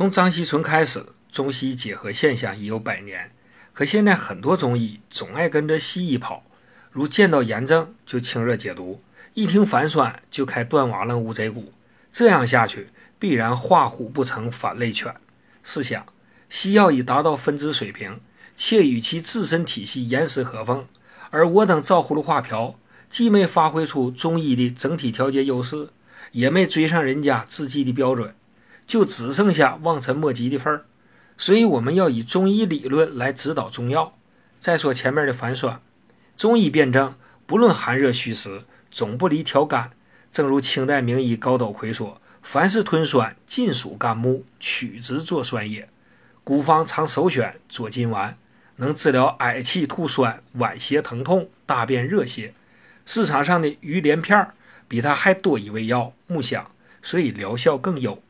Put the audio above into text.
从张锡纯开始，中西结合现象已有百年。可现在很多中医总爱跟着西医跑，如见到炎症就清热解毒，一听反酸就开断瓦楞乌贼骨，这样下去必然画虎不成反类犬。试想，西药已达到分支水平，且与其自身体系严丝合缝，而我等照葫芦画瓢，既没发挥出中医的整体调节优势，也没追上人家制剂的标准，就只剩下望尘莫及的份儿。所以我们要以中医理论来指导中药。再说前面的反酸，中医辨证不论寒热虚实，总不离调肝。正如清代名医高斗魁说：“凡是吞酸，尽属肝木，取之作酸也。”古方常首选左金丸，能治疗嗳气吐酸、脘胁疼痛、大便热泻。市场上的鱼连片儿比它还多一味药木香，所以疗效更优。